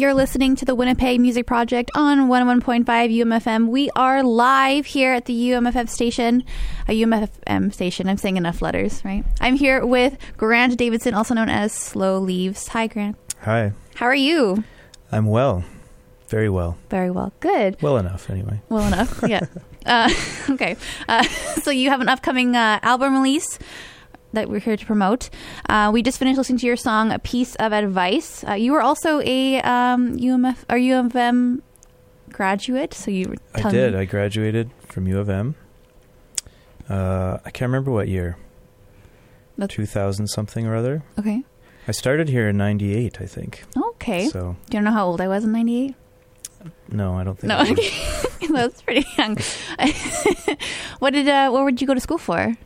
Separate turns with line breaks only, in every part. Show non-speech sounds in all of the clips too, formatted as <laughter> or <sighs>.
You're
listening to the Winnipeg Music Project on 101.5 UMFM. We are live here at the UMFM station, a UMFM station. I'm saying enough letters, right? I'm here with Grant Davidson, also known as Slow Leaves. Hi, Grant.
Hi,
How are you?
I'm well. Very well.
Very well. Good.
Well enough, anyway.
Well enough. Yeah. <laughs> uh, <laughs> okay. Uh, <laughs> so you have an upcoming uh, album release that we're here to promote. Uh, we just finished listening to your song "A Piece of Advice." Uh, you were also a um, UMF or UMFM graduate, so you
I did. I graduated from U of M. Uh, I can't remember what year. 2000 something or other.
okay.
I started here in 98, I think.
Okay.
So,
Do you know how old I was in '98?
no, I don't think
No. <laughs> Okay. <laughs> That's pretty young. <laughs> what did? Uh, what would you go to school for?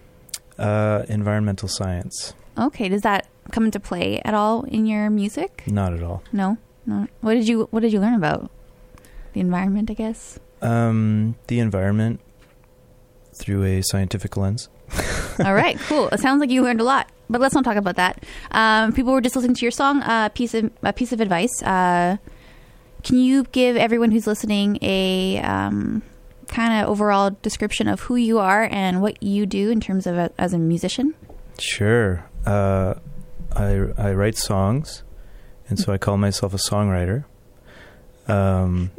Uh, environmental science.
Okay, does that come into play at all in your music?
Not at all.
No, no. What did you What did you learn about the environment? I guess.
Um, the environment through a scientific lens.
All <laughs> right, cool. It sounds like you learned a lot, but let's not talk about that. Um, people were just listening to your song. Uh, piece of a piece of advice. Uh, can you give everyone who's listening a um, kind of overall description of who you are and what you do in terms of a, as a musician?
Sure. Uh, I I write songs, and so I call myself a songwriter. Um,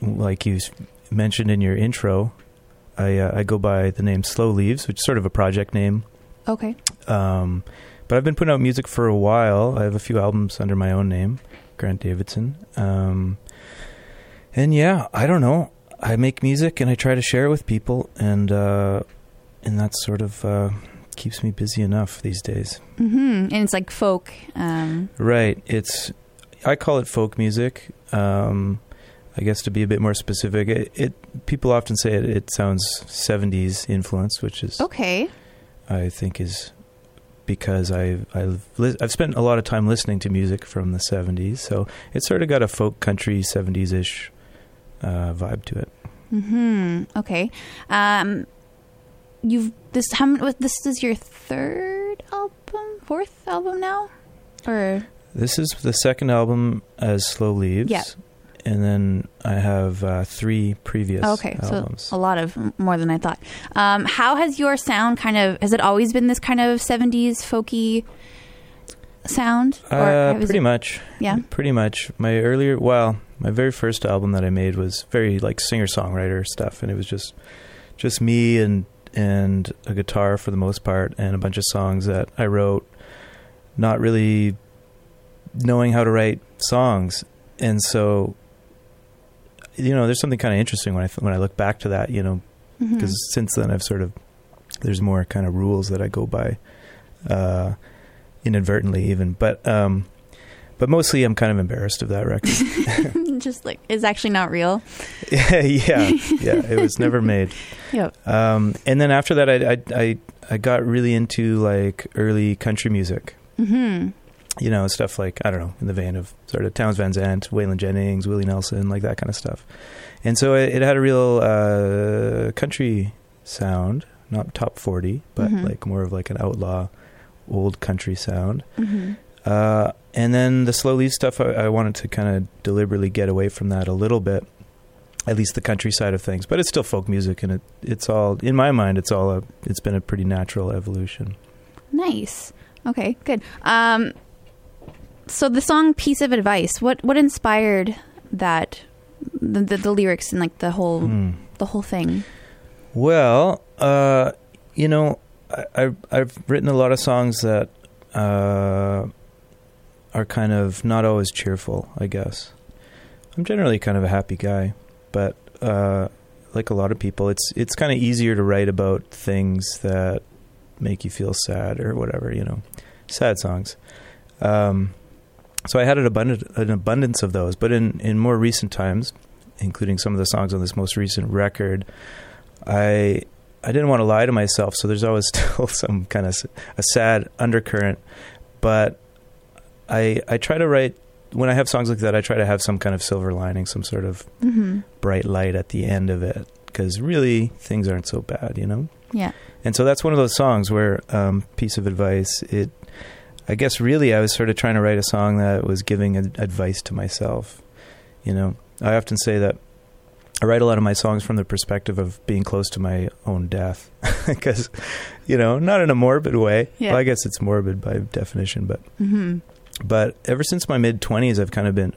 like you mentioned in your intro, I uh, I go by the name Slow Leaves, which is sort of a project name.
Okay.
Um, but I've been putting out music for a while. I have a few albums under my own name, Grant Davidson. Um, and yeah, I don't know. I make music and I try to share it with people, and uh, and that sort of uh, keeps me busy enough these days.
hmm And it's like folk. Um,
Right. It's I call it folk music. Um, I guess to be a bit more specific, it, it people often say it, it sounds '70s influence, which is
okay.
I think is because I I've li- I've spent a lot of time listening to music from the '70s, so it's sort of got a folk country '70s ish uh, vibe to it.
Hmm. Okay. Um, you've this how this is your third album, fourth album now, or
This is the second album as Slow Leaves.
Yeah.
And then I have uh, three previous
okay,
albums.
so a lot of more than I thought. Um, how has your sound kind of has it always been this kind of seventies folky sound?
Uh, pretty
it-
much.
Yeah.
Pretty much. My earlier, well, my very first album that I made was very like singer songwriter stuff, and it was just just me and and a guitar for the most part, and a bunch of songs that I wrote, not really knowing how to write songs, and so you know, there's something kind of interesting when I when I look back to that, you know, because since then I've sort of there's more kind of rules that I go by uh, inadvertently even, but um, but mostly I'm kind of embarrassed of that record. <laughs> <laughs>
just like it's actually not real.
yeah, yeah, yeah. it was never <laughs> made.
Yep.
Um, and then after that, I, I I I got really into like early country music.
Hmm.
You know, stuff like I don't know, in the vein of sort of Townes Van Zandt, Waylon Jennings, Willie Nelson, like that kind of stuff. And so it, it had a real uh, country sound, not top forty, but
Mhm.
like more of like an outlaw, old country sound.
hmm
Uh, and then the slow leaf stuff, I, I wanted to kind of deliberately get away from that a little bit, at least the countryside of things. But it's still folk music, and it it's all in my mind. It's all a it's been a pretty natural evolution.
Nice. Okay, good. Um, so the song "Piece of Advice" what what inspired that? The, the, the lyrics and like the whole
Hmm.
the whole thing.
Well, uh, you know, I, I've I've written a lot of songs that uh, are kind of not always cheerful. I guess I'm generally kind of a happy guy, but uh, like a lot of people, it's it's kind of easier to write about things that make you feel sad or whatever. You know, sad songs. Um, so I had an abundant an abundance of those, but in in more recent times, including some of the songs on this most recent record. I I didn't want to lie to myself, so there's always <laughs> still some kind of a sad undercurrent. But I I try to write when I have songs like that. I try to have some kind of silver lining, some sort of
hmm
bright light at the end of it, because really things aren't so bad, you know.
Yeah.
And so that's one of those songs where um, piece of advice. It I guess really I was sort of trying to write a song that was giving ad- advice to myself. You know, I often say that I write a lot of my songs from the perspective of being close to my own death, <laughs> because you know, not in a morbid way.
Yeah.
Well, I guess it's morbid by definition, but
hmm
but ever since my mid twenties, I've kind of been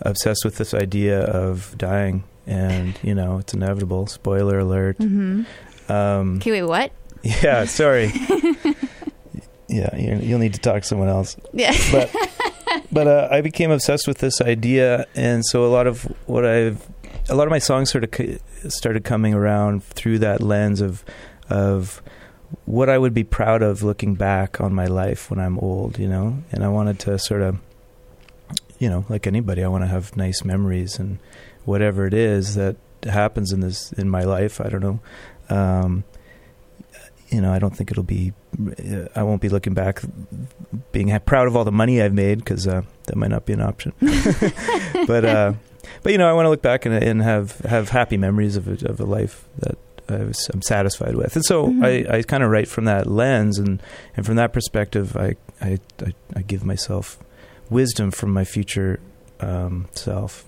obsessed with this idea of dying, and you know, it's inevitable. Spoiler alert.
Mm-hmm.
Um,
Okay, wait, what?
yeah, sorry. <laughs> yeah, you- you'll need to talk to someone else.
Yeah.
But <laughs> but uh, I became obsessed with this idea, and so a lot of what I've, a lot of my songs sort of started coming around through that lens of of what I would be proud of looking back on my life when I'm old, you know. And I wanted to sort of, you know, like anybody, I want to have nice memories and whatever it is that happens in this in my life. I don't know. Um, you know, I don't think it'll be. I won't be looking back, being ha- proud of all the money I've made because uh, that might not be an option. <laughs> <laughs> but uh, but you know, I want to look back and, and have have happy memories of a, of a life that I was, I'm satisfied with. And so
Mhm.
I, I kind of write from that lens, and, and from that perspective, I I, I, I give myself wisdom from my future um, self.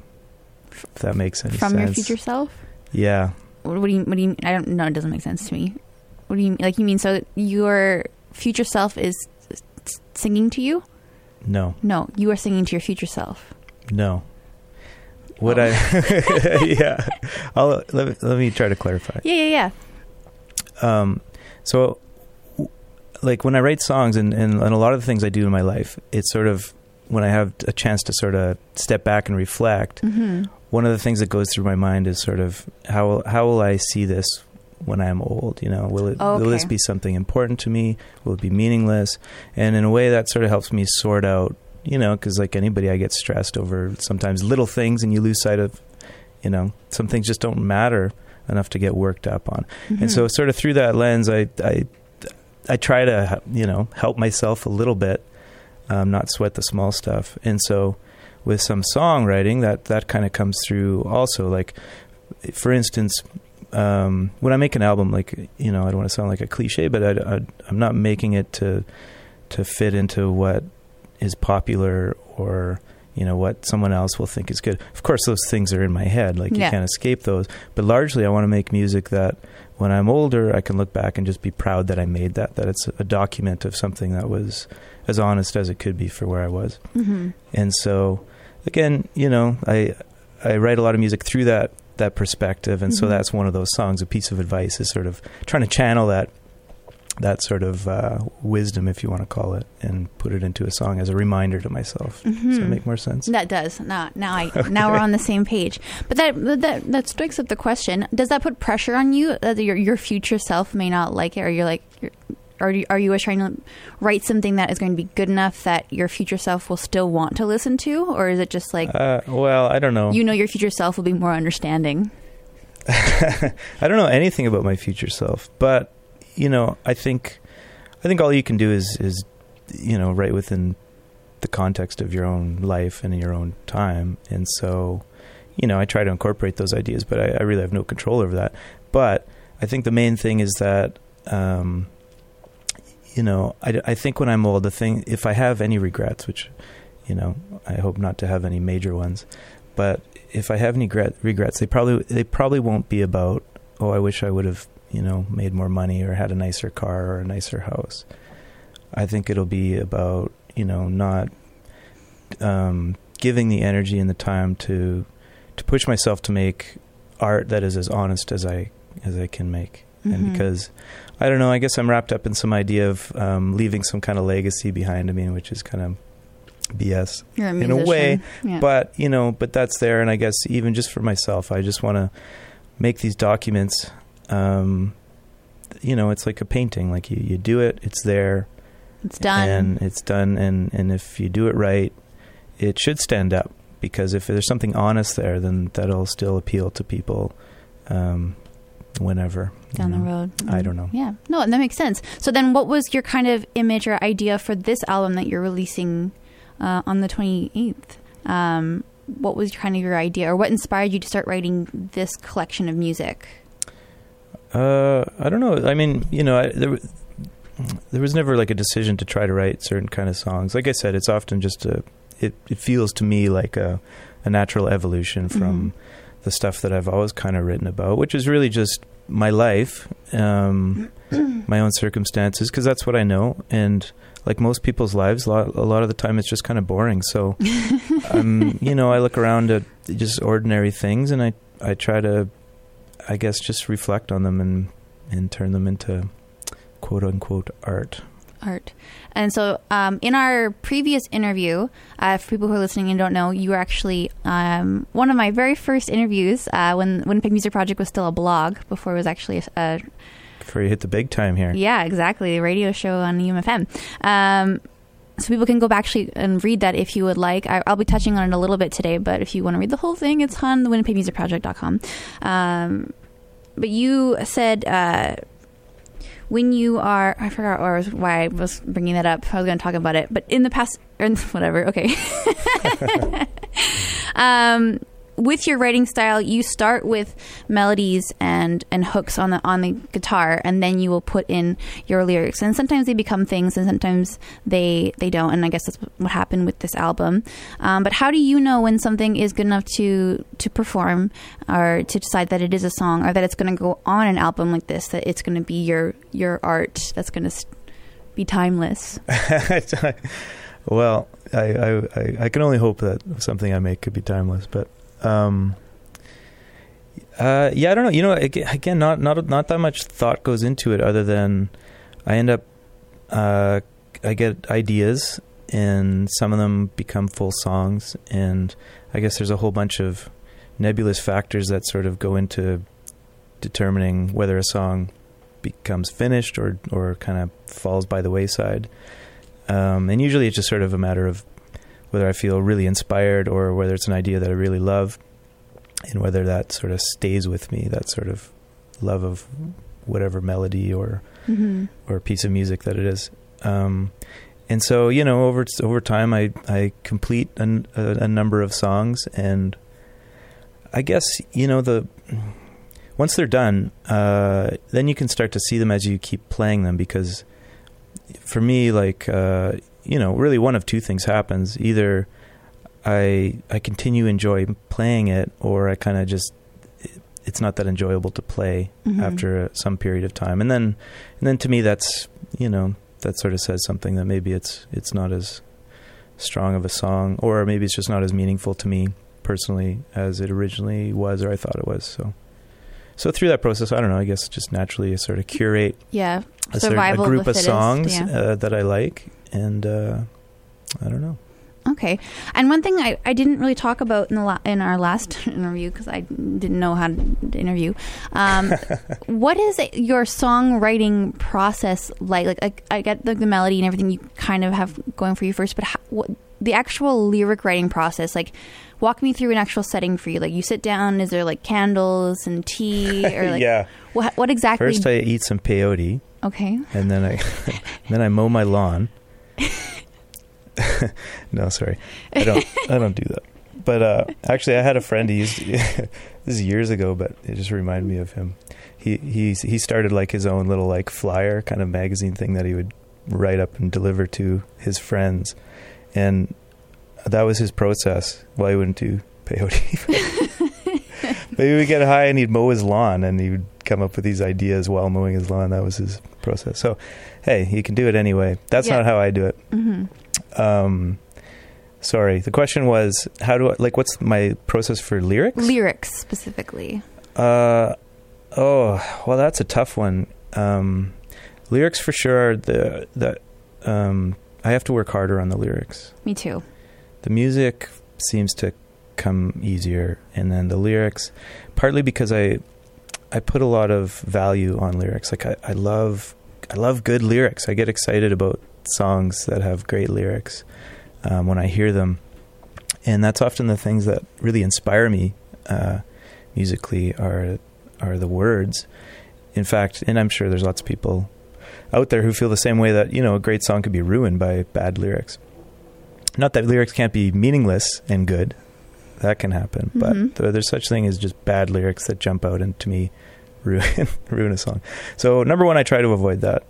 If that makes any
From
sense.
From your future self?
Yeah.
What, what do you? What do you? I don't know. It doesn't make sense to me. What do you mean? like? You mean so your future self is singing to you?
No.
No, you are singing to your future self.
No. What
Oh.
I <laughs> yeah. I'll let me, let me try to clarify.
Yeah, yeah, yeah.
Um, so, w- like when I write songs and, and, and a lot of the things I do in my life, it's sort of when I have a chance to sort of step back and reflect.
hmm
One of the things that goes through my mind is sort of how will- how will I see this when I'm old? You know, will it
Oh,
will this be something important to me? Will it be meaningless? And in a way, that sort of helps me sort out. You know, because like anybody, I get stressed over sometimes little things, and you lose sight of, you know, some things just don't matter enough to get worked up on.
Mm-hmm.
And so, sort of through that lens, I I I try to you know help myself a little bit, um, not sweat the small stuff. And so, with some songwriting, that that kind of comes through also. Like, for instance, um, when I make an album, like you know, I don't want to sound like a cliche, but I, I, I'm not making it to to fit into what is popular or you know what someone else will think is good. Of course, those things are in my head; like
Yeah.
you can't escape those. But largely, I want to make music that when I'm older, I can look back and just be proud that I made that. That it's a document of something that was as honest as it could be for where I was.
hmm
And so, again, you know, I I write a lot of music through that that perspective, and so
Mhm.
that's one of those songs. A piece of advice is sort of trying to channel that that sort of uh, wisdom, if you want to call it, and put it into a song as a reminder to myself. Does that
hmm
make more sense?
That does. Now, now I <laughs> now we're on the same page. But that that that strikes up the question: Does that put pressure on you that your your future self may not like it, or you're like, you're, are you are you trying to write something that is going to be good enough that your future self will still want to listen to, or is it just like
Uh, well, I don't know.
you know your future self will be more understanding? <laughs>
I don't know anything about my future self, but you know, I think I think all you can do is is you know, right within the context of your own life and in your own time. And so, you know, I try to incorporate those ideas, but I, I really have no control over that. But I think the main thing is that um you know, I, I think when I'm old, the thing, if I have any regrets, which, you know, I hope not to have any major ones, but if I have any regret, regrets, they probably they probably won't be about oh I wish I would have you know made more money or had a nicer car or a nicer house. I think it'll be about you know not um, giving the energy and the time to to push myself to make art that is as honest as I as I can make.
Mhm.
And because I don't know, I guess I'm wrapped up in some idea of um, leaving some kind of legacy behind me, which is kind of BS
a
in a way,
yeah.
but you know but that's there and i guess even just for myself i just want to make these documents um you know it's like a painting like you, you do it it's there
it's done.
and it's done and and if you do it right it should stand up because if there's something honest there then that'll still appeal to people um whenever you
down the
know.
road.
I don't know.
Yeah, no, that makes sense. So then, what was your kind of image or idea for this album that you're releasing uh, on the 28th? Um, what was kind of your idea, or what inspired you to start writing this collection of music?
Uh, I don't know. I mean, you know, I, there there was never like a decision to try to write certain kind of songs. Like I said, it's often just a. It it feels to me like a a natural evolution from
Mhm.
the stuff that I've always kind of written about, which is really just my life, um, <clears throat> my own circumstances, because that's what I know. And like most people's lives, a lot, a lot of the time it's just kind of boring. So, <laughs> um, you know, I look around at just ordinary things, and I I try to, I guess, just reflect on them and and turn them into quote unquote art.
art. And so, um, in our previous interview, uh, for people who are listening and don't know, you were actually um, one of my very first interviews uh, when Winnipeg Music Project was still a blog before it was actually a, a
Before you hit the big time here.
yeah, exactly, radio show on UMFM. Um, so people can go back actually and read that if you would like. I, I'll be touching on it a little bit today, but if you want to read the whole thing, it's on the winnipegmusicproject.com. Um, but you said uh, when you are, I forgot or why I was bringing that up. I was going to talk about it, but in the past, or in- <laughs> whatever. Okay. <laughs> um, with your writing style, you start with melodies and and hooks on the on the guitar, and then you will put in your lyrics. And sometimes they become things, and sometimes they they don't. And I guess that's what happened with this album. Um, but how do you know when something is good enough to to perform, or to decide that it is a song, or that it's going to go on an album like this? That it's going to be your your art that's going to be timeless. <laughs>
well, I, I I can only hope that something I make could be timeless, but um, uh, yeah, I don't know. You know, again, not not not that much thought goes into it, other than I end up uh, I get ideas, and some of them become full songs, and I guess there's a whole bunch of nebulous factors that sort of go into determining whether a song becomes finished or or kind of falls by the wayside. Um, and usually it's just sort of a matter of whether I feel really inspired or whether it's an idea that I really love, and whether that sort of stays with me. That sort of love of whatever melody or
Mm-hmm.
or piece of music that it is. Um, and so you know, over over time, I I complete an, a, a number of songs, and I guess you know the once they're done, uh, then you can start to see them as you keep playing them. Because for me, like uh, you know, really one of two things happens: either I I continue enjoy playing it, or I kind of just it's not that enjoyable to play
Mhm.
after some period of time, and then and then to me that's you know that sort of says something that maybe it's it's not as strong of a song, or maybe it's just not as meaningful to me personally as it originally was or I thought it was. So so through that process, I don't know. I guess just naturally, I sort of curate
Yeah.
a, of, a
Survival of
group of songs
yeah.
uh, that I like, and uh, I don't know.
Okay. And one thing I, I didn't really talk about in the la- in our last <laughs> interview because I didn't know how to interview. Um, <laughs> what is your songwriting process like? Like I, I get the, the melody and everything you kind of have going for you first, but how, what, the actual lyric writing process, like walk me through an actual setting for you. Like you sit down, is there like candles and tea <laughs> or like
yeah.
what what exactly?
First, I eat some peyote,
okay.
and then I then I mow my lawn. <laughs> no, sorry, I don't. I don't do that. But uh, actually, I had a friend. He used <laughs> this is years ago, but it just reminded me of him. He he he started like his own little like flyer kind of magazine thing that he would write up and deliver to his friends, and that was his process. Well, he wouldn't do peyote. but he would get high and he'd mow his lawn, and he would come up with these ideas while mowing his lawn. That was his process. So, hey, you can do it anyway. That's
Yeah.
not how I do it
hmm
um sorry the question was how do i like what's my process for lyrics
Lyrics specifically.
uh oh well that's a tough one um lyrics for sure are the the um i have to work harder on the lyrics
Me too.
the music seems to come easier and then the lyrics partly because i i put a lot of value on lyrics. Like i, I love i love good lyrics. I get excited about songs that have great lyrics um, when i hear them. And that's often the things that really inspire me uh, musically are are the words. In fact and i'm sure there's lots of people out there who feel the same way that you know a great song could be ruined by bad lyrics. Not that lyrics can't be meaningless and good that can happen
Mhm.
but th- there's such thing as just bad lyrics that jump out and to me <laughs> ruin ruin a song so number one i try to avoid that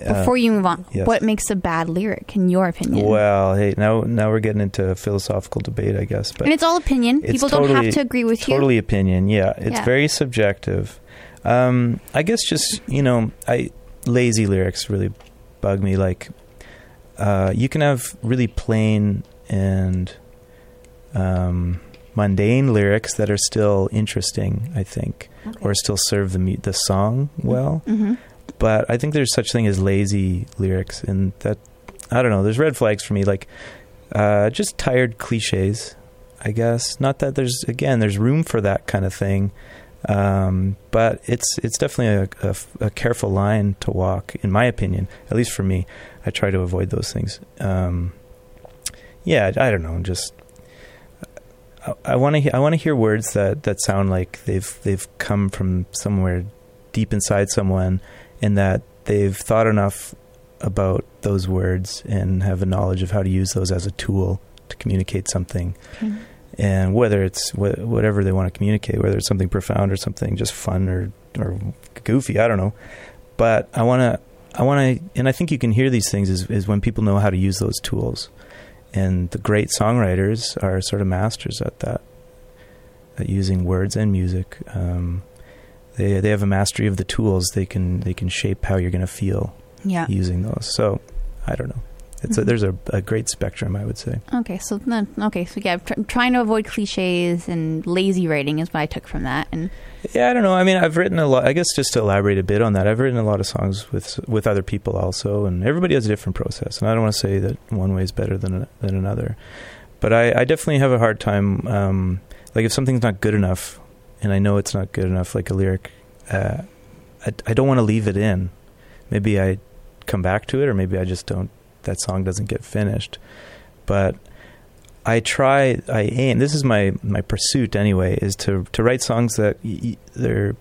Uh,
Before you move on,
yes.
what makes a bad lyric in your opinion?
well hey now now we're getting into a philosophical debate i guess but
and it's all opinion.
It's
People don't have to agree with you.
totally opinion yeah it's
Yeah.
very subjective um i guess just you know i lazy lyrics really bug me like uh you can have really plain and um mundane lyrics that are still interesting i think
Okay.
or still serve the mu- the song well
hmm
but I think there's such thing as lazy lyrics, and that I don't know. There's red flags for me, like uh, just tired cliches. I guess not that there's again there's room for that kind of thing, um, but it's it's definitely a, a, a careful line to walk, in my opinion. At least for me, I try to avoid those things. Um, yeah, I don't know, just. I want to. I want to hear words that, that sound like they've they've come from somewhere deep inside someone, and that they've thought enough about those words and have a knowledge of how to use those as a tool to communicate something and whether it's wh- whatever they want to communicate, whether it's something profound or something just fun or or goofy, I don't know. But I want to, I want to, and I think you can hear these things is, is when people know how to use those tools, and the great songwriters are sort of masters at that, at using words and music. Um, they they have a mastery of the tools. They can they can shape how you're going to feel
Yeah.
using those. So I don't know. It's a, there's a, a great spectrum, I would say.
Okay, so then, okay, so yeah, tr- trying to avoid cliches and lazy writing is what I took from that, and
Yeah, I don't know. I mean, I've written a lot. I guess just to elaborate a bit on that, I've written a lot of songs with with other people also, and everybody has a different process. And I don't want to say that one way is better than than another, but I, I definitely have a hard time. Um, like if something's not good enough, and I know it's not good enough, like a lyric, uh, I, I don't want to leave it in. Maybe I come back to it, or maybe I just don't. That song doesn't get finished, but I try. I aim. This is my my pursuit anyway. Is to to write songs that y- they're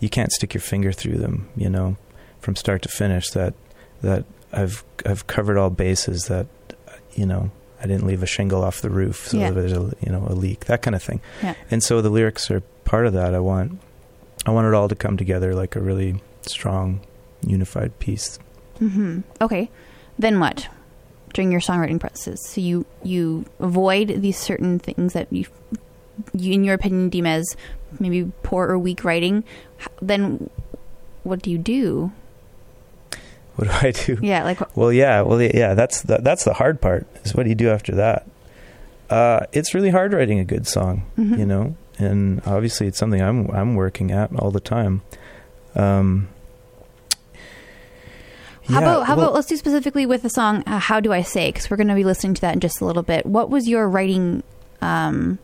you can't stick your finger through them. You know, from start to finish. That that I've I've covered all bases. That you know I didn't leave a shingle off the roof, so
Yeah.
there's a you know a leak. That kind of thing.
Yeah.
And so the lyrics are part of that. I want I want it all to come together like a really strong, unified piece.
Mm-hmm. okay, then what? During your songwriting process, so you you avoid these certain things that you, you in your opinion, deem as maybe poor or weak writing. Then, what do you do?
What do I do?
Yeah, like wh-
Well, yeah, well, yeah. That's the, that's the hard part. Is what do you do after that? Uh, it's really hard writing a good song,
mhm.
you know, and obviously it's something I'm I'm working at all the time. Um,
How
yeah,
about how
well,
about let's do specifically with the song uh, "How Do I Say" because we're going to be listening to that in just a little bit. What was your writing? Um,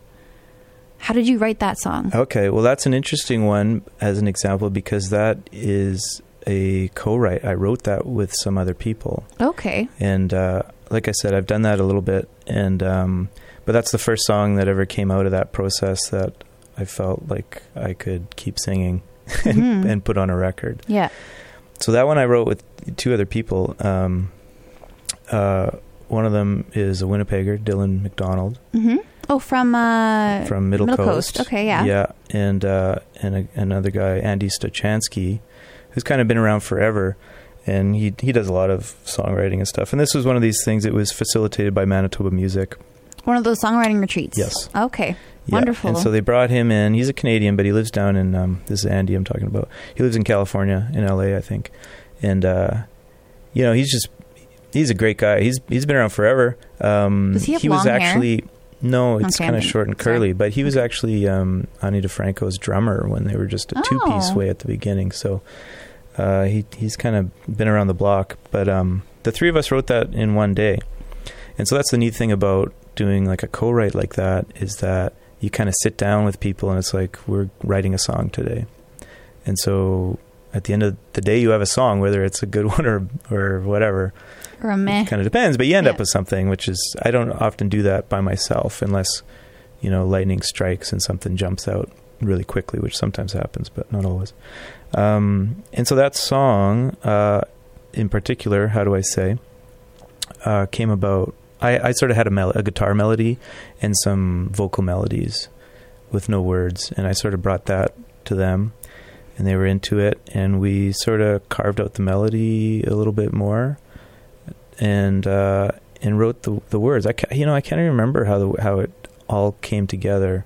how did you write that song?
Okay, well, that's an interesting one as an example because that is a co-write. I wrote that with some other people,
Okay,
and uh, like I said, I've done that a little bit, and um, but that's the first song that ever came out of that process that I felt like I could keep singing <laughs> and,
Mhm.
and put on a record.
yeah,
So that one I wrote with two other people. Um, uh, one of them is a Winnipegger, Dylan McDonald
hmm oh from uh,
from Middle,
Middle
Coast.
Coast. Okay, yeah.
yeah, and uh, and a, another guy, Andy Stochansky, who's kind of been around forever, and he he does a lot of songwriting and stuff. And this was one of these things. It was facilitated by Manitoba Music.
one of those songwriting retreats.
Yes.
Okay.
Yeah,
Wonderful.
And so they brought him in. He's a Canadian, but he lives down in um, this is Andy I'm talking about. He lives in California, in LA, I think. And uh, you know, he's just he's a great guy. He's he's been around forever. Um,
Does he have
was
long hair?
actually no, it's
Okay,
kind of short and
sorry.
curly. But he was actually um, Ani DiFranco's drummer when they were just a two piece
Oh.
way at the beginning. So uh, he he's kind of been around the block. But um, the three of us wrote that in one day, and so that's the neat thing about doing like a co-write like that is that you kind of sit down with people and it's like we're writing a song today, and so at the end of the day you have a song whether it's a good <laughs> one or or whatever
Or a meh.
kind of depends but you end
Yeah.
up with something which is i don't often do that by myself unless you know lightning strikes and something jumps out really quickly which sometimes happens but not always um, and so that song uh, in particular how do i say uh, came about I, I sort of had a, mel- a guitar melody and some vocal melodies with no words and i sort of brought that to them and they were into it and we sort of carved out the melody a little bit more and uh, and wrote the the words. I ca- you know I can't even remember how the how it all came together,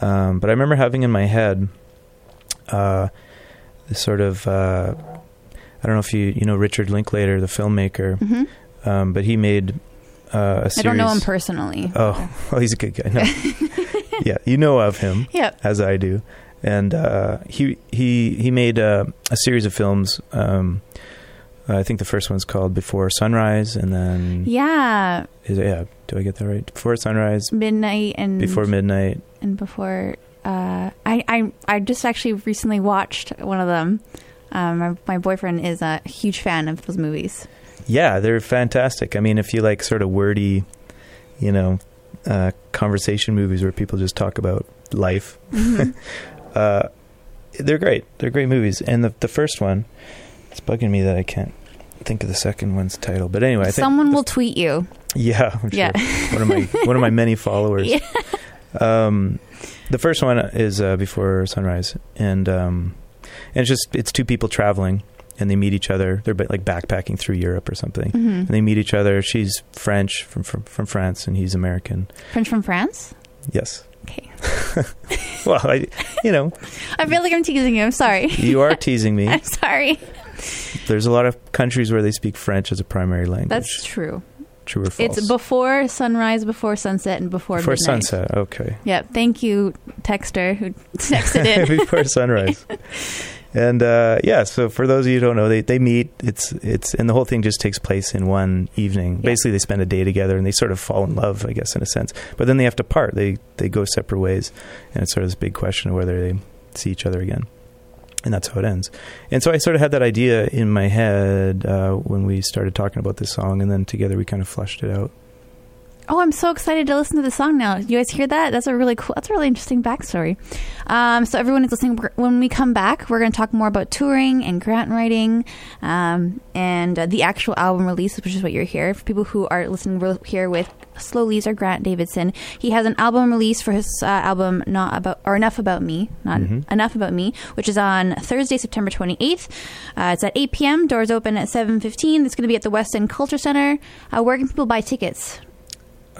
um, but I remember having in my head uh, this sort of uh, I don't know if you you know Richard Linklater, the filmmaker,
hmm
um, but he made uh, a series.
I don't know him personally.
Oh, <laughs> oh, he's a good guy. No. <laughs> yeah, you know of him
Yep.
as I do, and uh, he he he made uh, a series of films. Um, I think the first one's called Before Sunrise, and then
Yeah.
is it, yeah, do I get that right? Before Sunrise,
Midnight and
Before Midnight.
and before uh, I, I I just actually recently watched one of them. Um, my, my boyfriend is a huge fan of those movies.
Yeah, they're fantastic. I mean, if you like sort of wordy, you know, uh, conversation movies where people just talk about life,
Mhm. <laughs>
uh, they're great. They're great movies. And the the first one, It's bugging me that I can't think of the second one's title. But anyway, I think
Someone will tweet you.
Yeah, I'm
Yeah.
sure. one of my one of my many followers. <laughs>
Yeah.
Um, the first one is uh, before sunrise, and um, and it's just it's two people traveling, and they meet each other. They're like backpacking through Europe or something,
hmm
and they meet each other. She's French from from, from France, and he's American.
French from France.
Yes.
Okay. <laughs>
Well, I, you know,
I feel like I'm teasing you. I'm sorry.
you are teasing me. <laughs>
I'm sorry.
There's a lot of countries where they speak French as a primary language.
That's true.
true or false.
It's before sunrise, before sunset, and before
before
midnight.
sunset. Okay.
Yep. Thank you, texter who <laughs> texted in.
before sunrise. And uh, yeah, so for those of you who don't know, they, they meet. It's it's and the whole thing just takes place in one evening.
Yeah.
Basically, they spend a day together and they sort of fall in love, I guess, in a sense. But then they have to part. They they go separate ways, and it's sort of this big question of whether they see each other again. And that's how it ends. And so I sort of had that idea in my head uh, when we started talking about this song, and then together we kind of fleshed it out.
Oh, I'm so excited to listen to the song now. You guys hear that? That's a really cool. That's a really interesting backstory. Um, so everyone is listening. When we come back, we're going to talk more about touring and grant writing, um, and uh, the actual album release, which is what you're here. For people who are listening, we're here with Slow Leaves or Grant Davidson. He has an album release for his uh, album "Not About" or "Enough About Me," not
Mhm.
"Enough About Me," which is on Thursday, September 28th. Uh, it's at 8 p.m. Doors open at 7:15. It's going to be at the West End Culture Center. Uh, where can people buy tickets?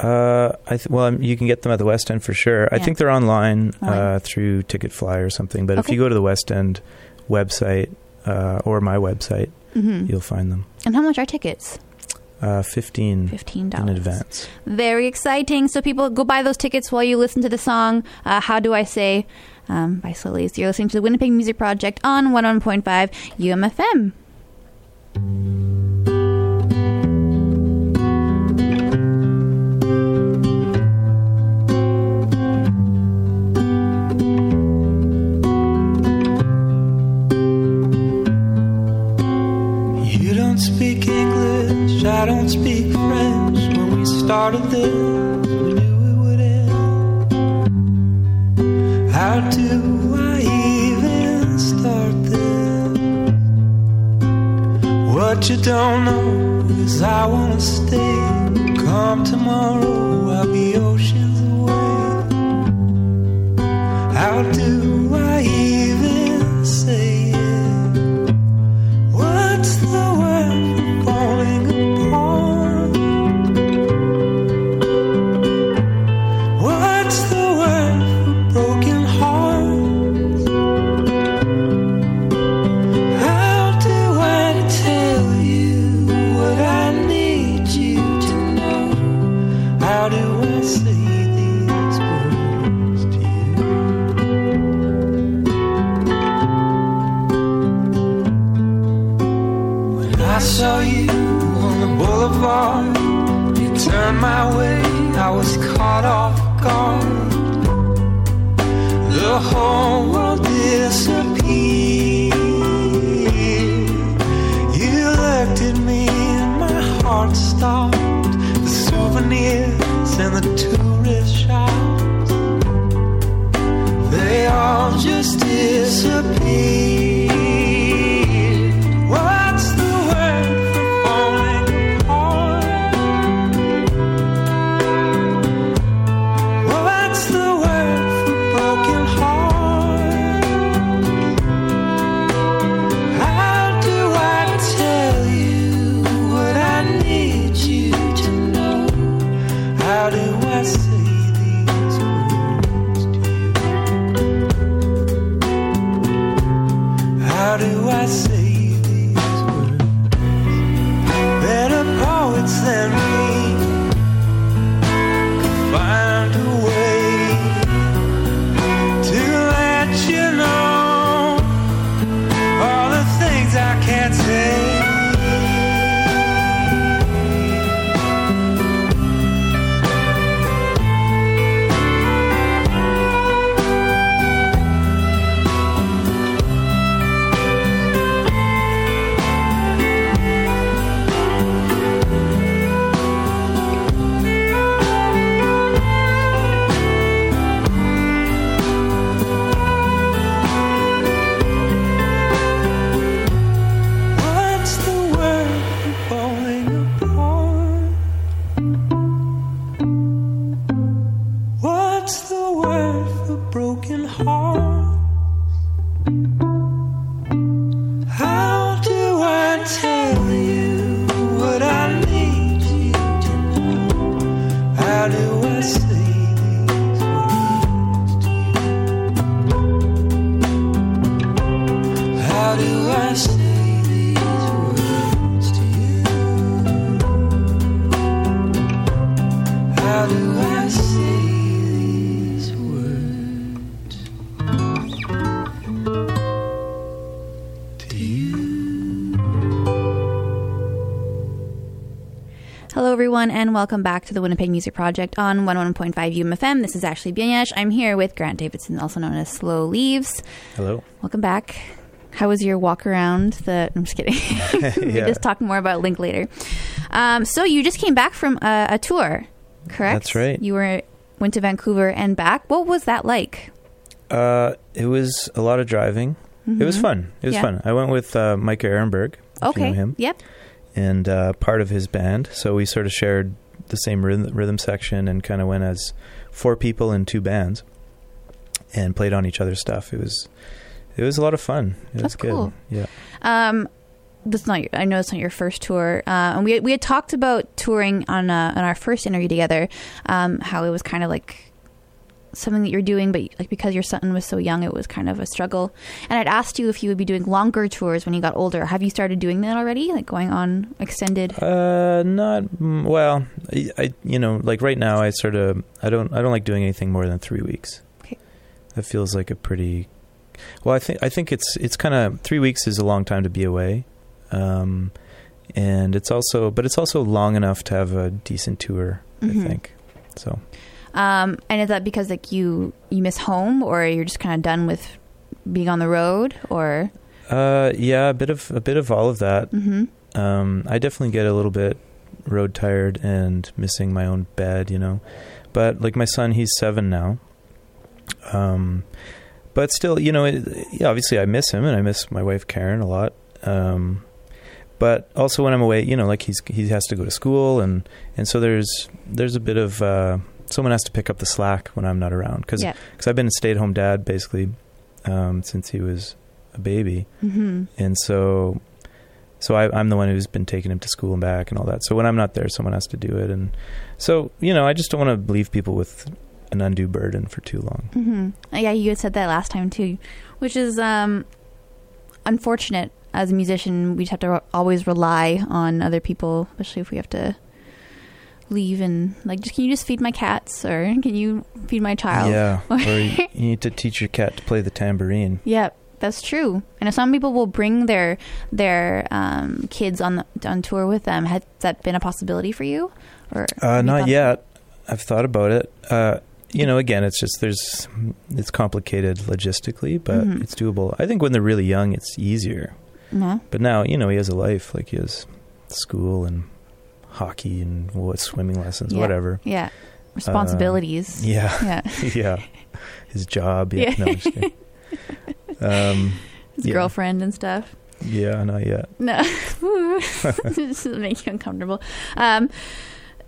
Uh, I th- well, um, you can get them at the West End for sure. I think they're online
Online.
uh, through Ticketfly or something. But if you go to the West End website uh, or my website,
hmm
you'll find them.
And how much are tickets?
Uh, Fifteen
Fifteen
in
dollars in
advance.
Very exciting. So people go buy those tickets while you listen to the song. Uh, How do I say? Um, by Slow Leaves. You're listening to the Winnipeg Music Project on 101.5 UMFM. Everyone, and welcome back to the Winnipeg Music Project on 101.5 UMFM. This is Ashley Bienyash. I'm here with Grant Davidson, also known as Slow Leaves.
Hello.
Welcome back. How was your walk around the? <laughs> I'm just kidding. we <laughs>
Yeah.
just talk more about Link later. Um, so you just came back from a, a tour, correct?
That's right.
You were went to Vancouver and back. What was that like?
Uh, it was a lot of driving. It was
Mhm.
fun. It was
Yeah.
fun. I went with uh, Micah Erenberg. if you
Okay.
know him,
Yep.
And uh, part of his band. So we sort of shared the same rhythm, rhythm section and kind of went as four people in two bands and played on each other's stuff. It was it was a lot of fun. It
That's
was good.
cool.
Yeah.
Um, that's not. Your, I know it's not your first tour. Uh, and we we had talked about touring on uh, on our first interview together. Um, how it was kind of like something that you're doing, but like because your son was so young, it was kind of a struggle. And I'd asked you if you would be doing longer tours when you got older. Have you started doing that already? Like going on extended?
Uh, not mm, well. I, I you know like right now I sort of I don't I don't like doing anything more than three weeks.
Okay.
That feels like a pretty. Well, I think I think it's it's kind of three weeks is a long time to be away, um, and it's also but it's also long enough to have a decent tour.
Mhm.
I think so.
Um, and is that because like you you miss home, or you're just kind of done with being on the road, or?
Uh, yeah, a bit of a bit of all of that.
hmm
Um, I definitely get a little bit road tired and missing my own bed, you know. But like my son, he's seven now. Um, but still, you know, it, yeah, obviously I miss him and I miss my wife Karen a lot. Um, but also when I'm away, you know, like he's he has to go to school and and so there's there's a bit of uh, someone has to pick up the slack when I'm not around because
Yeah.
I've been a stay at home dad basically um, since he was a baby
hmm
and so so I, I'm the one who's been taking him to school and back and all that. So when I'm not there, someone has to do it, and so you know, I just don't want to leave people with an undue burden for too long.
hmm Yeah, you had said that last time too, which is um, unfortunate. As a musician, we just have to always rely on other people, especially if we have to leave and like, just can you just feed my cats or can you feed my child?
Yeah, <laughs> or you, you need to teach your cat to play the tambourine.
Yeah, that's true. And if some people will bring their their um, kids on the, on tour with them, has that been a possibility for you? Or
Uh, not yet. I've thought about it. Uh, you know, again, it's just there's it's complicated logistically, but
Mhm.
it's doable. I think when they're really young, it's easier.
No.
But now, you know, he has a life. Like he has school and hockey and what swimming lessons,
Yeah.
whatever.
Yeah. Responsibilities.
Yeah.
yeah. <laughs>
yeah, his job. Yeah,
Yeah.
no. Um, <laughs>
His
Yeah.
girlfriend and stuff.
yeah, not yet.
No, <laughs> this will make you uncomfortable. Um,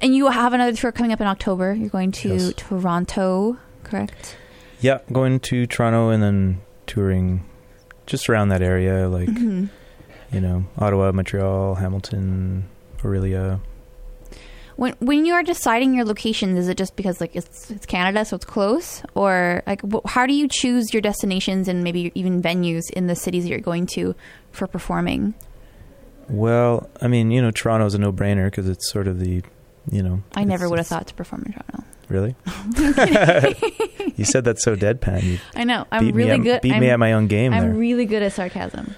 and you have another tour coming up in October. You're going to
Yes.
Toronto, correct?
Yeah, going to Toronto and then touring just around that area, like
Mhm.
you know, Ottawa, Montreal, Hamilton, Orillia.
When when you are deciding your locations, is it just because like it's it's Canada, so it's close, or like wh- how do you choose your destinations and maybe even venues in the cities that you're going to for performing?
Well, I mean, you know, Toronto's a no-brainer because it's sort of the, you know.
I never would have thought to perform in Toronto.
Really? <laughs> <laughs> you said that so deadpan. You
I know I'm really
me
good.
beat
I'm,
me at my own game
I'm
there.
really good at sarcasm.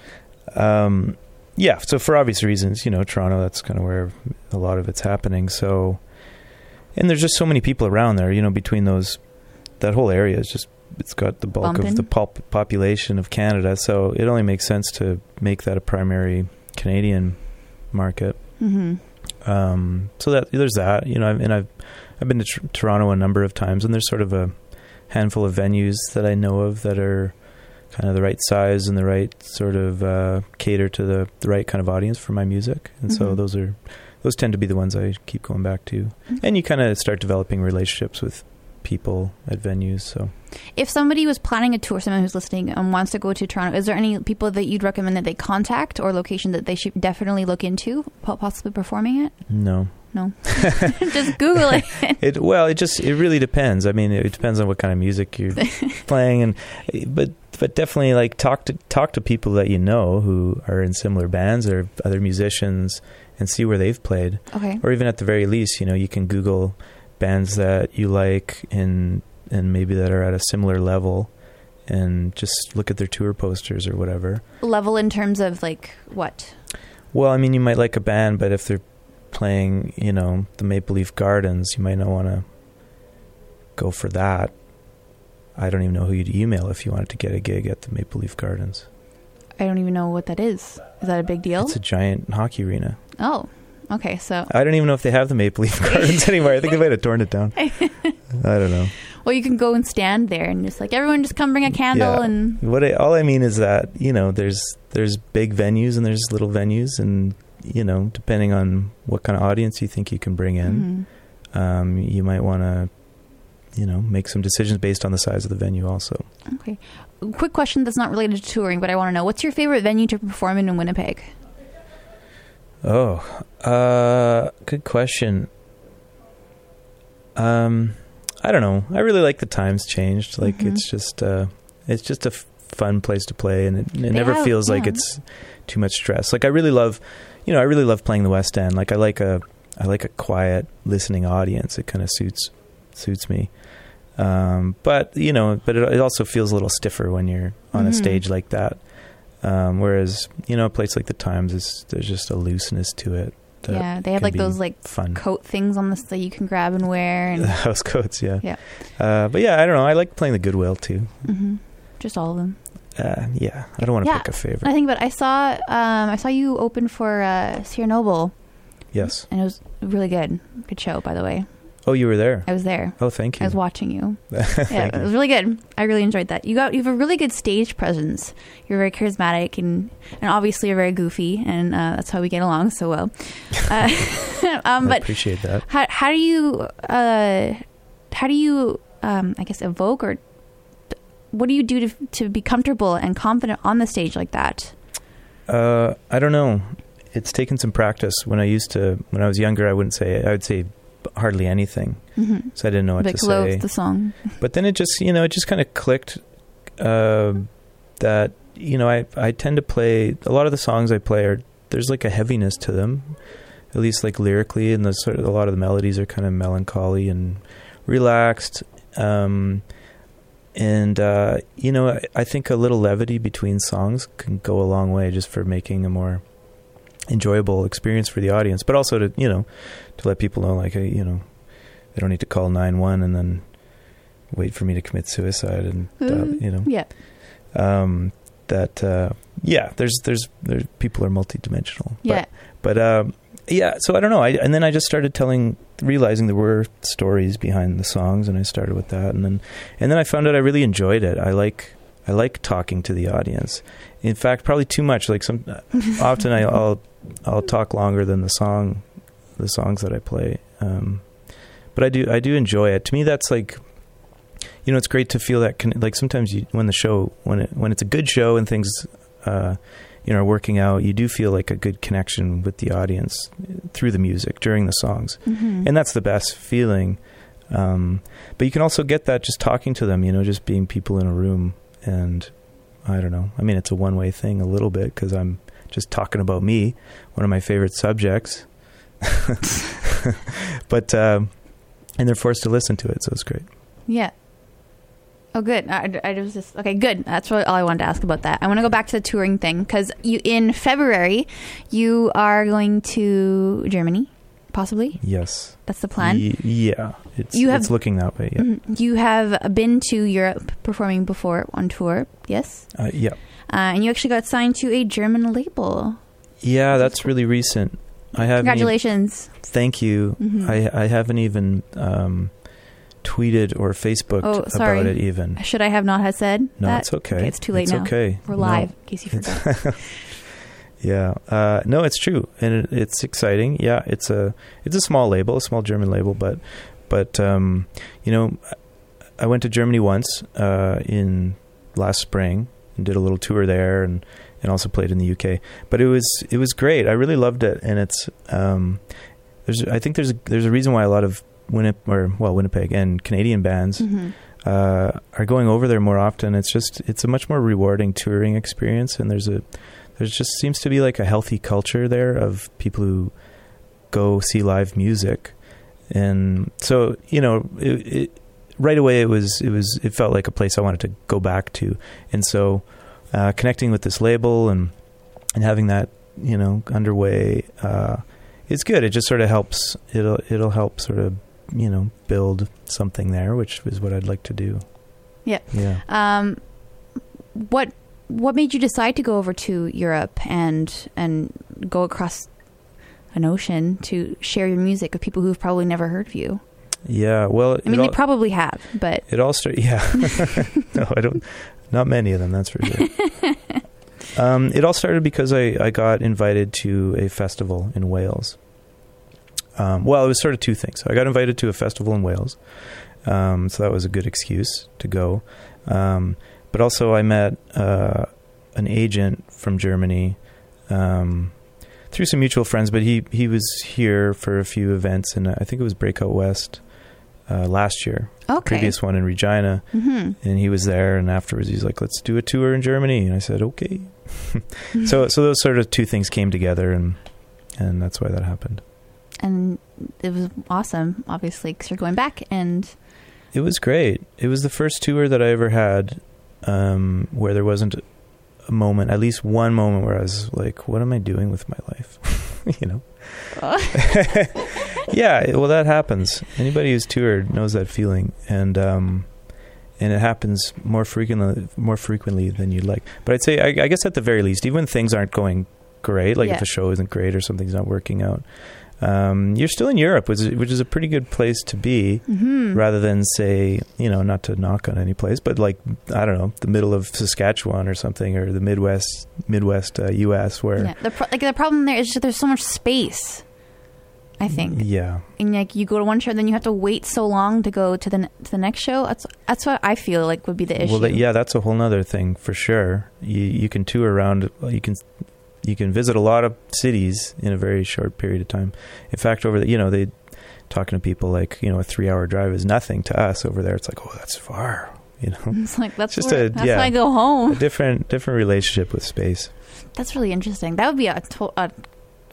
um, yeah, so for obvious reasons, you know, Toronto, that's kind of where a lot of it's happening. So, and there's just so many people around there, you know, between those, that whole area is just, it's got the bulk
Bumpin'.
of the pop- population of Canada. So it only makes sense to make that a primary Canadian market.
hmm
Um, so that there's that, you know, and I've, I've been to tr- Toronto a number of times and there's sort of a handful of venues that I know of that are, kind of the right size and the right sort of uh, cater to the, the right kind of audience for my music. And so
Mhm.
those are those tend to be the ones I keep going back to. And you kind of start developing relationships with people at venues. So
If somebody was planning a tour, someone who's listening and wants to go to Toronto, is there any people that you'd recommend that they contact or location that they should definitely look into, po- possibly performing it?
no,
No, <laughs> <laughs> just Google it. <laughs>
it well, it just it really depends. I mean, it depends on what kind of music you're playing, and but but definitely like talk to talk to people that you know who are in similar bands or other musicians, and see where they've played.
Okay.
or even at the very least, you know, you can Google bands that you like and and maybe that are at a similar level, and just look at their tour posters or whatever.
Level in terms of like what?
Well, I mean, you might like a band, but if they're playing, you know, the Maple Leaf Gardens, you might not want to go for that. I don't even know who you'd email if you wanted to get a gig at the Maple Leaf Gardens.
I don't even know what that is. Is that a big deal?
It's a giant hockey arena.
oh, okay. So,
I don't even know if they have the Maple Leaf <laughs> Gardens anymore. I think they might have torn it down. <laughs> I don't know.
well, you can go and stand there and just like everyone just come bring a candle
Yeah.
and
What I, all I mean is that you know there's there's big venues and there's little venues and you know depending on what kind of audience you think you can bring in,
Mhm.
um, you might want to you know make some decisions based on the size of the venue also.
Okay. Quick question that's not related to touring, but I want to know what's your favorite venue to perform in in Winnipeg?
Oh, uh, good question. Um, I don't know. I really like the times changed. Like
Mhm.
it's just uh, it's just a f- fun place to play, and it, it never
have-
feels like it's too much stress. Like I really love, you know, I really love playing the West End. Like I like a I like a quiet listening audience. It kind of suits suits me. Um, but you know, but it, it also feels a little stiffer when you're on a
Mhm.
stage like that. Um, whereas you know, a place like the Times is there's just a looseness to it.
yeah, they have like those like
fun
coat things on this that you can grab and wear, <laughs> and
house coats. Yeah,
Yeah.
Uh, but yeah, I don't know. I like playing the Goodwill too.
hmm just all of them.
Uh, yeah, I don't want to
Yeah.
pick a favorite.
I think, but I saw um, I saw you open for uh, Sierra Noble,
yes.
and it was really good. Good show, by the way.
Oh, you were there.
I was there.
Oh, thank you.
I was watching you. <laughs> Yeah, it was really good. I really enjoyed that. You got you have a really good stage presence. You're very charismatic and and obviously you're very goofy, and uh, that's how we get along so well. <laughs> Uh, <laughs> um,
I
but
appreciate that.
how how do you uh, how do you um, I guess evoke or what do you do to to be comfortable and confident on the stage like that?
Uh, I don't know. It's taken some practice. When I used to, when I was younger, I wouldn't say. I would say hardly anything,
Mm-hmm.
so I didn't know what to say.
the song. <laughs>
But then it just, you know, it just kind of clicked uh, that you know I I tend to play a lot of the songs I play are there's like a heaviness to them, at least like lyrically, and the sort of a lot of the melodies are kind of melancholy and relaxed. Um, and uh, you know, I, I think a little levity between songs can go a long way just for making a more enjoyable experience for the audience, but also to you know to let people know like hey, you know they don't need to call nine one and then wait for me to commit suicide and uh,
Mm.
you know?
Yeah.
um, that uh, yeah there's there's there's people are multidimensional.
Yeah.
but, but um, yeah so I don't know. I, and then I just started telling realizing there were stories behind the songs and I started with that. And then and then I found out I really enjoyed it. I like I like talking to the audience. In fact probably too much. Like some <laughs> often I, I'll I'll talk longer than the song the songs that I play. Um, but I do I do enjoy it. To me that's like you know it's great to feel that con- like sometimes you when the show when it when it's a good show and things uh you know are working out you do feel like a good connection with the audience through the music during the songs.
Mhm.
and that's the best feeling. Um but you can also get that just talking to them you know just being people in a room and i don't know. I mean it's a one way thing a little bit because i'm just talking about me one of my favorite subjects <laughs> but um and they're forced to listen to it so it's great
Yeah. Oh, good. I, I was just okay. Good. That's really all I wanted to ask about that. I want to go back to the touring thing because you in February you are going to Germany, possibly.
yes
That's the plan.
Ye- yeah it's
You have-
it's looking that way yeah
Mhm. You have been to Europe performing before on tour, yes,
uh, yeah
uh, and you actually got signed to a German label.
yeah that's really recent i even-
Congratulations!
thank you
Mhm.
I I haven't even um, tweeted or Facebooked
Oh,
about it even.
Should I have not have said
No,
that?
it's okay.
Okay, it's too late
it's
now.
okay.
We're
No,
live, in case you forgot. <laughs>
yeah. Uh, no, it's true, and it, it's exciting. Yeah, it's a it's a small label, a small German label, but but um, you know, I went to Germany once uh, in last spring and did a little tour there, and and also played in the UK. But it was it was great. I really loved it, and it's um, there's I think there's a, there's a reason why a lot of Winnipeg or well Winnipeg and Canadian bands
Mhm.
uh, are going over there more often. It's just it's a much more rewarding touring experience, and there's a there's just seems to be like a healthy culture there of people who go see live music, and so you know it, it, right away it was it was it felt like a place I wanted to go back to, and so uh, connecting with this label and and having that you know underway. Uh, it's good. It just sort of helps. It'll it'll help sort of you know build something there, which is what I'd like to do.
Yeah.
Yeah.
Um, what what made you decide to go over to Europe and and go across an ocean to share your music with people who've probably never heard of you?
Yeah. Well,
I mean,
it
they probably have, but
it all started. <laughs> Yeah. no, I don't. Not many of them. That's for sure. <laughs> um, it all started because I I got invited to a festival in Wales. Um, well, it was sort of two things. I got invited to a festival in Wales, um, so that was a good excuse to go. Um, but also, I met uh, an agent from Germany um, through some mutual friends. But he he was here for a few events, and I think it was Breakout West uh, last year,
okay.
previous one in Regina,
hmm
and he was there. And afterwards, he's like, "Let's do a tour in Germany," and I said, "Okay." <laughs> so so those sort of two things came together, and and that's why that happened.
and it was awesome, obviously, because you're going back and
It was great. It was the first tour that I ever had um, where there wasn't a moment, at least one moment, where I was like, "What am I doing with my life?" <laughs> you know. <laughs> yeah, well, that happens. Anybody who's toured knows that feeling, and um, and it happens more frequently more frequently than you'd like. But I'd say, I, I guess, at the very least, even when things aren't going great, like
Yeah.
if the show isn't great or something's not working out, um, you're still in Europe, which is, which is a pretty good place to be
hmm
rather than say, you know, not to knock on any place, but like I don't know, the middle of Saskatchewan or something, or the Midwest, Midwest uh, U.S. where
yeah. The pro- like the problem there is just there's so much space. I think,
yeah,
and like you go to one show, then you have to wait so long to go to the to the next show. That's that's what I feel like would be the issue.
well, that, yeah, that's a whole other thing for sure. You you can tour around, you can you can visit a lot of cities in a very short period of time. In fact, over the you know they talking to people like you know a three hour drive is nothing to us over there. It's like oh that's far, <laughs> you know.
It's like that's
Just
where,
a-
that's
yeah.
I go
a
home.
different different relationship with space.
That's really interesting. That would be a, to- a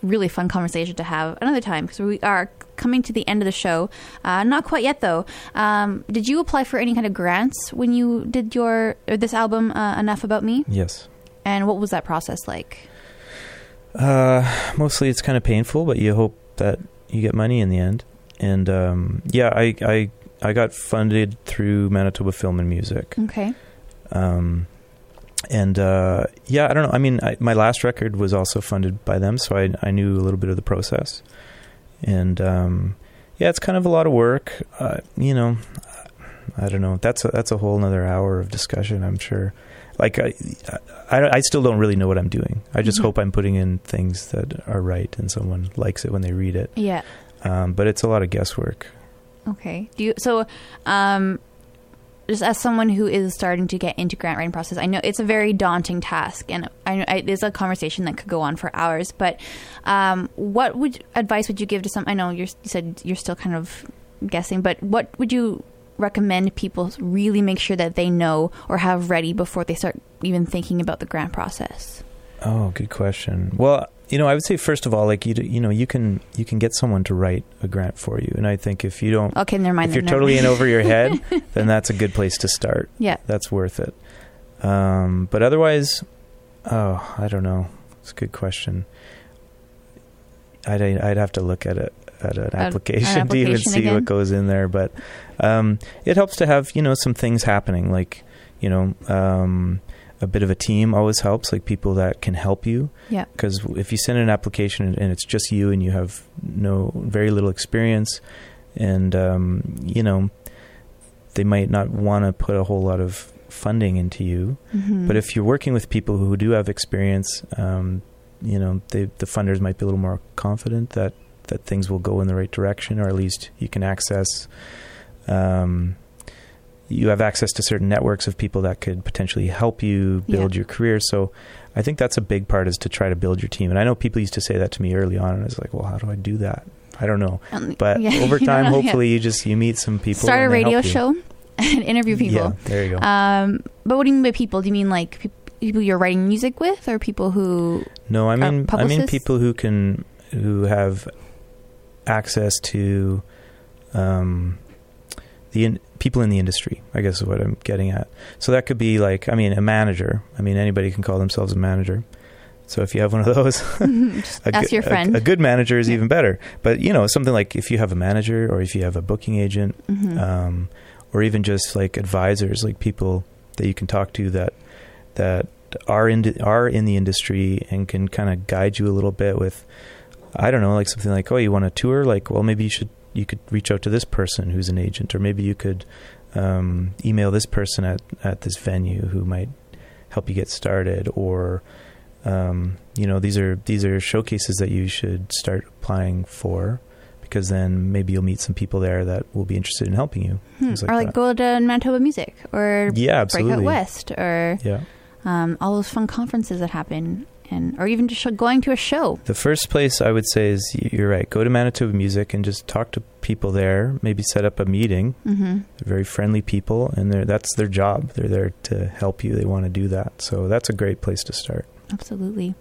really fun conversation to have another time because we are coming to the end of the show. Uh, not quite yet though. Um, did you apply for any kind of grants when you did your or this album uh, Enough About Me?
Yes.
And what was that process like?
Uh, mostly it's kind of painful, but you hope that you get money in the end. And um, yeah, I, I I got funded through Manitoba Film and Music.
Okay.
Um, and uh, yeah, I don't know. I mean, I, my last record was also funded by them, so I I knew a little bit of the process. And um, yeah, it's kind of a lot of work. Uh, you know, I don't know. That's a, that's a whole another hour of discussion. I'm sure. Like I, I, I still don't really know what I'm doing. I just
Mhm.
hope I'm putting in things that are right and someone likes it when they read it.
Yeah.
Um, but it's a lot of guesswork.
Okay. Do you so um just as someone who is starting to get into grant writing process, I know it's a very daunting task, and I I, it's a conversation that could go on for hours. But um, what would advice would you give to some? I know you said you're still kind of guessing, but what would you recommend people really make sure that they know or have ready before they start even thinking about the grant process?
Oh, good question. Well, you know, I would say first of all, like you, you know, you can you can get someone to write a grant for you, and I think if you don't,
Okay, never mind.
if you're totally in over your head, <laughs> then that's a good place to start.
yeah.
That's worth it. Um, but otherwise, oh, I don't know. It's a good question. I'd I'd have to look at it at an application, <laughs> to even see
again.
what goes in there. But um, it helps to have you know some things happening, like you know. Um, a bit of a team always helps, like people that can help you
Yeah.
because if you send an application and it's just you and you have no very little experience and um, you know they might not want to put a whole lot of funding into you
Mhm.
but if you're working with people who do have experience um, you know they, the funders might be a little more confident that that things will go in the right direction or at least you can access um, you have access to certain networks of people that could potentially help you build
Yeah.
your career. So I think that's a big part is to try to build your team. And I know people used to say that to me early on, and I was like, well, how do I do that? I don't know.
Um,
But
yeah, <laughs>
over
you
time,
know, yeah.
hopefully, you just you meet some people.
start a radio show <laughs> and interview people.
Yeah, there you go.
Um, but what do you mean by people? Do you mean like peop- people you're writing music with, or people who?
No, I mean I mean people who can who have access to um, the in, people in the industry. I guess is what I'm getting at. So that could be like I mean a manager. I mean anybody can call themselves a manager. So if you have one of those, <laughs> <laughs> a
ask
good-
your friend.
A, good manager is
Yeah.
even better. But you know something like if you have a manager or if you have a booking agent
Mhm.
um, or even just like advisors, like people that you can talk to that that are in are in the industry and can kind of guide you a little bit with, I don't know, like something like, oh, you want a tour? Like, well, maybe you should you could reach out to this person who's an agent, or maybe you could um, email this person at at this venue who might help you get started, or um, you know, these are these are showcases that you should start applying for. Because then maybe you'll meet some people there that will be interested in helping you.
Hmm.
like
or like
that.
go to Manitoba Music or
Yeah,
Breakout. West or
Yeah.
um, all those fun conferences that happen, and or even just going to a show.
The first place I would say is you're right. Go to Manitoba Music and just talk to people there. Maybe set up a meeting.
hmm
They're very friendly people, and they're, that's their job. They're there to help you. They want to do that. So that's a great place to start.
Absolutely,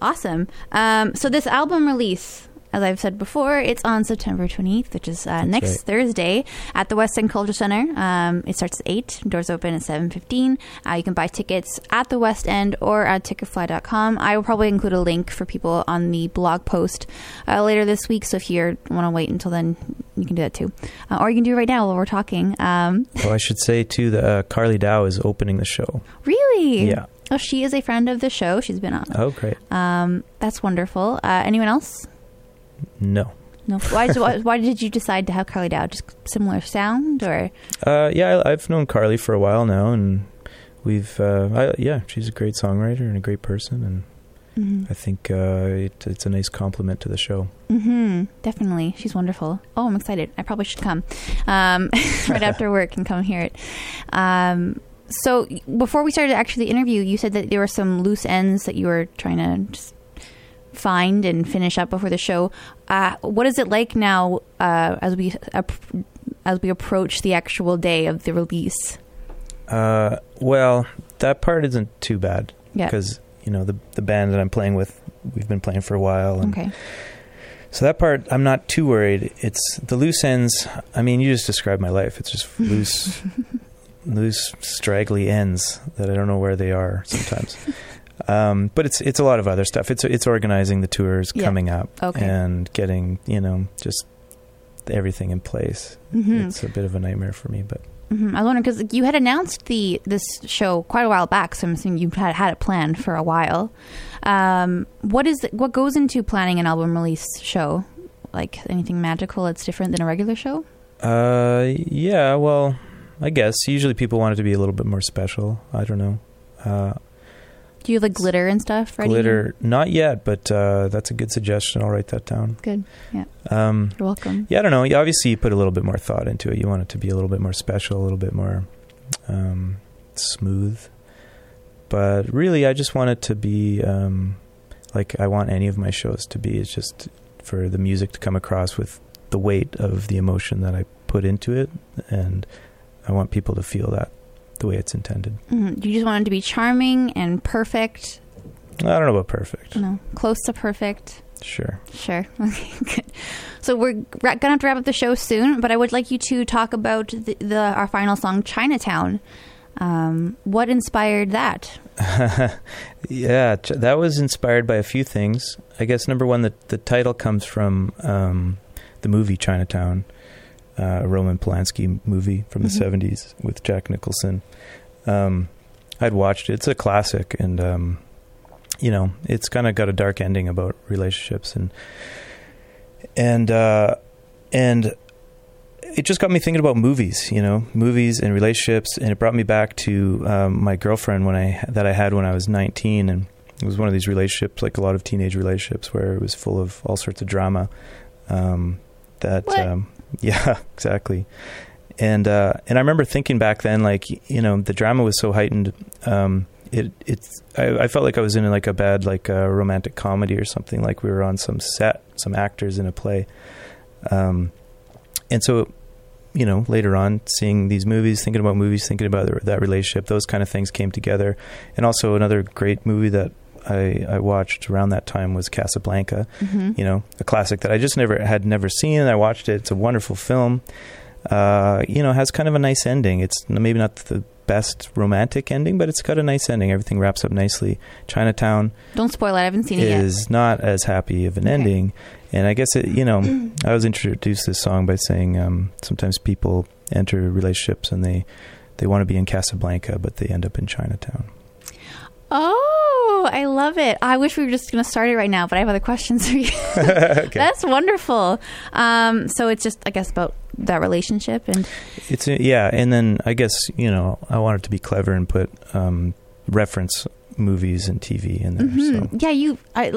awesome. Um, so this album release. As I've said before, it's on September 28th, which is uh, next
right.
Thursday at the West End Culture Center. Um, it starts at 8, doors open at 7.15. Uh, you can buy tickets at the West End or at ticketfly.com. I will probably include a link for people on the blog post uh, later this week, so if you want to wait until then, you can do that too. Uh, or you can do it right now while we're talking. Um,
Oh, I should say too that uh, Carly Dow is opening the show.
really?
Yeah.
Oh, she is a friend of the show. She's been on.
Oh, great.
Um, that's wonderful. Uh, anyone else?
No.
No. Why, why, why did you decide to have Carly Dow? Just similar sound, or
Uh, yeah, I, I've known Carly for a while now, and we've uh, I, yeah, she's a great songwriter and a great person, and
Mhm.
I think uh, it, it's a nice compliment to the show.
Mm-hmm. Definitely. She's wonderful. Oh, I'm excited. I probably should come um, <laughs> right after work and come hear it. Um, so, before we started actually the interview, you said that there were some loose ends that you were trying to just find and finish up before the show. Uh, what is it like now uh, as we as we approach the actual day of the release?
Uh, well, that part isn't too bad
Yeah.
because you know the the band that I'm playing with, we've been playing for a while, and
Okay.
so that part I'm not too worried. It's the loose ends. I mean, you just described my life. It's just <laughs> loose, loose, straggly ends that I don't know where they are sometimes. <laughs> Um, but it's it's a lot of other stuff. It's it's organizing the tours
Yeah.
coming up
Okay.
and getting you know just everything in place.
Mhm.
It's a bit of a nightmare for me, but
hmm I was wondering because you had announced the this show quite a while back, so I'm assuming you had had it planned for a while. Um, what is what goes into planning an album release show? Like anything magical that's different than a regular show?
Uh, yeah. Well, I guess usually people want it to be a little bit more special. I don't know. Uh,
Do you have like glitter and stuff ready?
glitter, not yet, but uh, that's a good suggestion. I'll write that down.
Good. Yeah.
Um,
You're welcome.
yeah, I don't know. You- Obviously, you put a little bit more thought into it. You want it to be a little bit more special, a little bit more um, smooth. But really, I just want it to be um, like I want any of my shows to be. It's just for the music to come across with the weight of the emotion that I put into it, and I want people to feel that the way it's intended.
Mhm. You just want it to be charming and perfect.
I don't know about perfect.
Know, close to perfect.
Sure.
Sure. <laughs> Okay, good. So we're ra- gonna have to wrap up the show soon, but I would like you to talk about the, the our final song, Chinatown. Um, what inspired that? <laughs>
yeah, ch- that was inspired by a few things. I guess number one, the the title comes from um, the movie Chinatown, uh, a Roman Polanski movie from the
Mhm.
'70s with Jack Nicholson. Um, I'd watched it; it's a classic, and um, you know, it's kind of got a dark ending about relationships and and uh, and it just got me thinking about movies, you know, movies and relationships, and it brought me back to um, my girlfriend when I that I had when I was 19, and it was one of these relationships, like a lot of teenage relationships, where it was full of all sorts of drama. Um, that, um, <laughs> yeah, exactly, and uh, and I remember thinking back then, like you know, the drama was so heightened. Um, it it's I, I felt like I was in like a bad like uh, romantic comedy or something. Like we were on some set, some actors in a play. Um, and so, you know, later on, seeing these movies, thinking about movies, thinking about that relationship, those kind of things came together. And also, another great movie that I, I watched around that time was Casablanca.
hmm
You know, a classic that I just never had never seen. I watched it. It's a wonderful film. Uh, you know, has kind of a nice ending. It's maybe not the best romantic ending, but it's got a nice ending. Everything wraps up nicely. Chinatown
Don't spoil it. I haven't seen it yet.
is not as happy of an
Okay.
ending. And I guess it, you know, <clears throat> I was introduced to this song by saying um, sometimes people enter relationships and they they want to be in Casablanca, but they end up in Chinatown.
Oh, I love it. I wish we were just going to start it right now, but I have other questions for you. <laughs>
okay. <laughs>
That's wonderful. Um, so it's just, I guess, about that relationship and
It's yeah, and then I guess you know I wanted to be clever and put um, reference movies and TV in there.
Mhm.
So
yeah, you. I,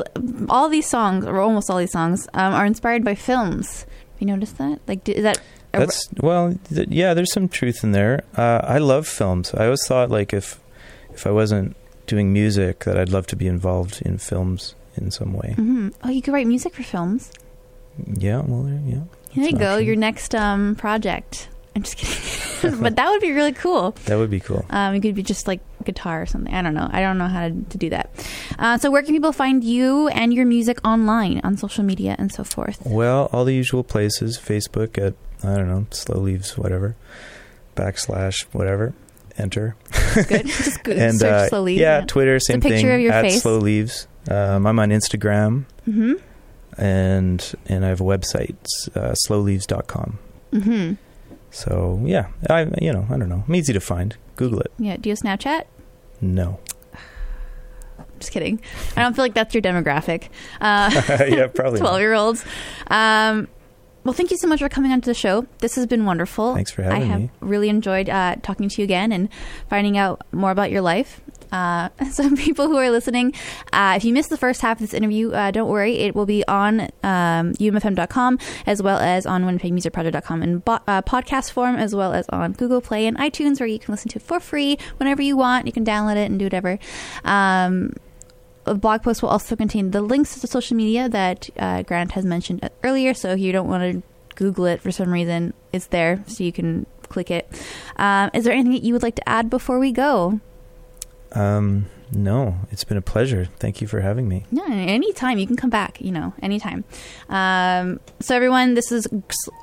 all these songs, or almost all these songs, um, are inspired by films. Have you noticed that? Like, is that? a-
that's well, th- yeah. There's some truth in there. Uh, I love films. I always thought like if if I wasn't doing music, that I'd love to be involved in films in some way.
Mhm. Oh, you could write music for films.
Yeah, well, there, yeah.
Here you go.
option.
Your next um, project. I'm just kidding, <laughs> <laughs> but that would be really cool.
That would be cool.
Um, it could be just like guitar or something. I don't know. I don't know how to, to do that. Uh, so, where can people find you and your music online on social media and so forth?
Well, all the usual places. Facebook at I don't know, slow leaves, whatever, backslash, whatever, enter.
Good. <laughs> just good.
and
search
uh,
slowly.
yeah, Twitter, same
picture
thing.
of your
at
face.
slow leaves. Um, I'm on Instagram
Mm-hmm.
and and I have a website, uh, slowleaves.com.
Mm-hmm.
So yeah, I you know I don't know. I'm easy to find. Google it.
Yeah. Do you have Snapchat?
No. <sighs>
Just kidding. I don't feel like that's your demographic. Uh, <laughs>
yeah, probably. <laughs>
12 year olds. Um, well, thank you so much for coming onto the show. This has been wonderful.
Thanks for having me.
I have
me.
really enjoyed uh, talking to you again and finding out more about your life. Uh, <laughs> some people who are listening, uh, if you missed the first half of this interview, uh, don't worry. It will be on um, umfm.com as well as on winnipegmusicproject.com in bo- uh, podcast form as well as on Google Play and iTunes where you can listen to it for free whenever you want. You can download it and do whatever. Um, a blog post will also contain the links to the social media that uh, Grant has mentioned earlier. So if you don't want to Google it for some reason, it's there, so you can click it. Um, is there anything that you would like to add before we go?
Um, no, it's been a pleasure. Thank you for having me.
No, anytime you can come back. You know, anytime. Um, so everyone, this is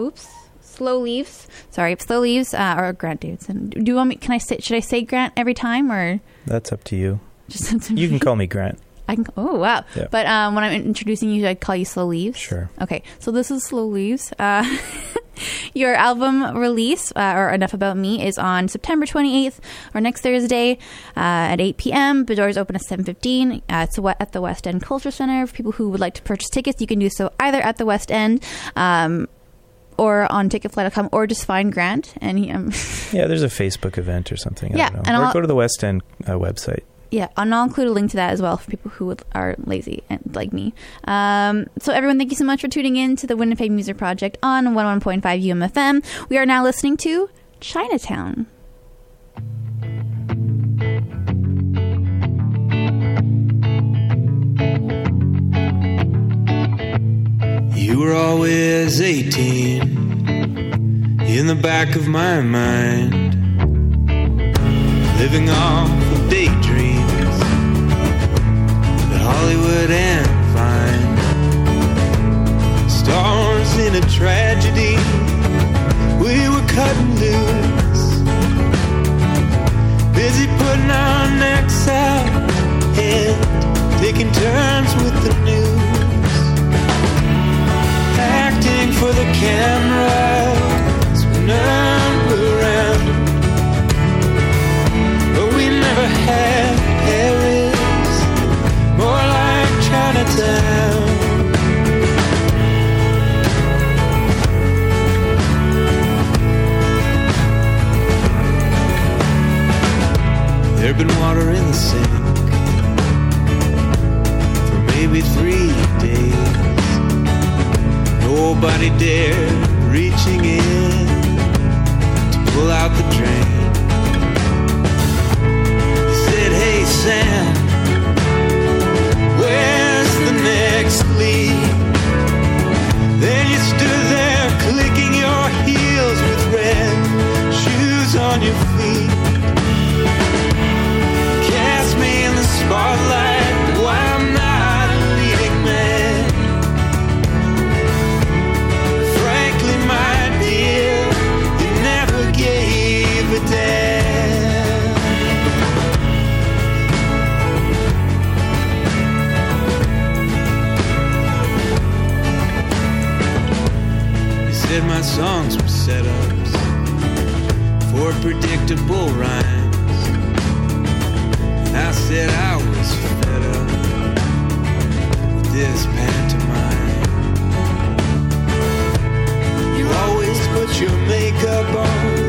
oops. Slow leaves. Sorry, slow leaves. Uh, or Grant Davidson. Do you want me? Can I say? Should I say Grant every time, or
That's up to you.
just <laughs>
You can call me Grant.
I can. Oh wow!
Yeah.
But um, when I'm introducing you, I call you Slow Leaves.
Sure.
Okay, so this is Slow Leaves. Uh, <laughs> your album release, uh, or Enough About Me, is on September 28th, or next Thursday uh, at 8 p.m. The doors open at 7.15. Uh, it's at the West End Culture Center. For people who would like to purchase tickets, you can do so either at the West End um, or on ticketfly.com, or just find Grant. And he, um, <laughs>
Yeah, there's a Facebook event or something.
Yeah,
I don't know.
and
or
I'll-
go to the West End uh, website.
Yeah, and I'll include a link to that as well for people who are lazy and like me. Um, so, everyone, thank you so much for tuning in to the Winnipeg Music Project on 101.5 UMFM. We are now listening to Chinatown.
You were always 18 in the back of my mind, living off of daydreams that Hollywood and fine. Stars in a tragedy. We were cutting loose, busy putting our necks out and taking turns with the news. Acting for the cameras There'd been water in the sink for maybe three days. Nobody dared reaching in to pull
out the drain. He said, Hey, Sam. my songs were setups for predictable rhymes. I said I was fed up with this pantomime. You always put your makeup on.